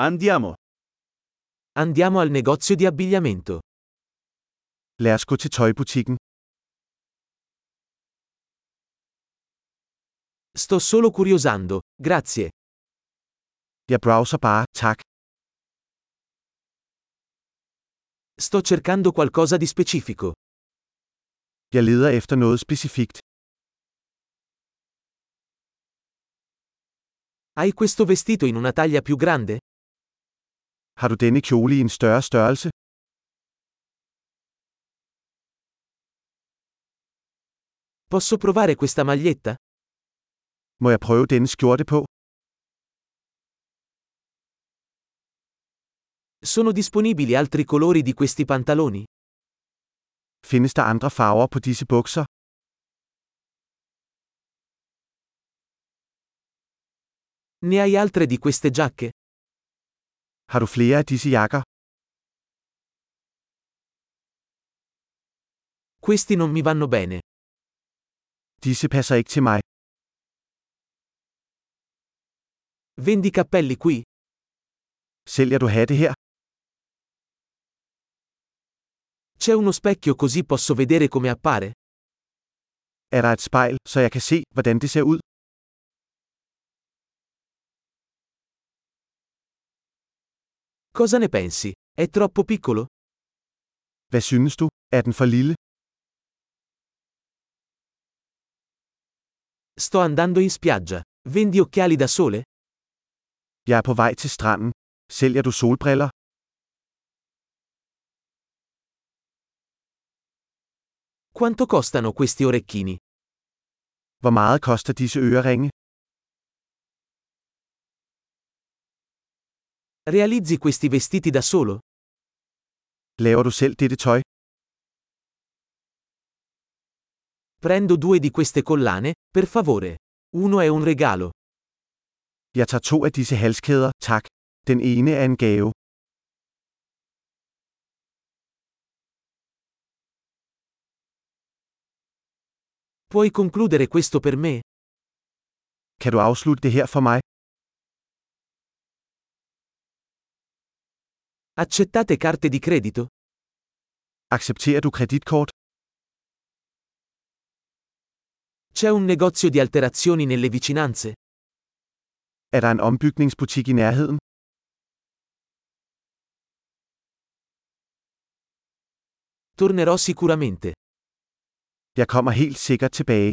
Andiamo. Andiamo al negozio di abbigliamento. Lad os gå til tøjbutikken. Sto solo curiosando, grazie. Jeg browser bare, tak. Sto cercando qualcosa di specifico. Jeg leder efter noget specifikt. Hai questo vestito in una taglia più grande? Har du denne kjole i en større størrelse? Posso provare questa maglietta? Må jeg prøve denne skjorte på? Sono disponibili altri colori di questi pantaloni? Findes der andre farver på disse bukser? Ne hai altre di queste giacche? Har du flere af disse jakker? Questi non mi vanno bene. Disse passer ikke til mig. Vendi cappelli qui? Sælger du hatte her? C'è uno specchio così posso vedere come appare? Er der et spejl, så jeg kan se, hvordan det ser ud? Cosa ne pensi? È troppo piccolo? Hvad synes du? Er den for lille? Sto andando in spiaggia. Vendi occhiali da sole? Jeg er på vej til stranden. Sælger du solbriller? Quanto costano questi orecchini? Hvor meget koster disse øreringe? Realizzi questi vestiti da solo? Laver du selv dette tøj? Prendo due di queste collane, per favore. Uno è un regalo. Jeg tager to af disse halskæder, tak. Den ene er en gave. Puoi concludere questo per me? Kan du afslutte det her for mig? Accettate carte di credito? Accepterer du kreditkort? C'è un negozio di alterazioni nelle vicinanze? Er der en ombygningsbutik i nærheden? Tornerò sicuramente. Jeg kommer helt sikkert tilbage.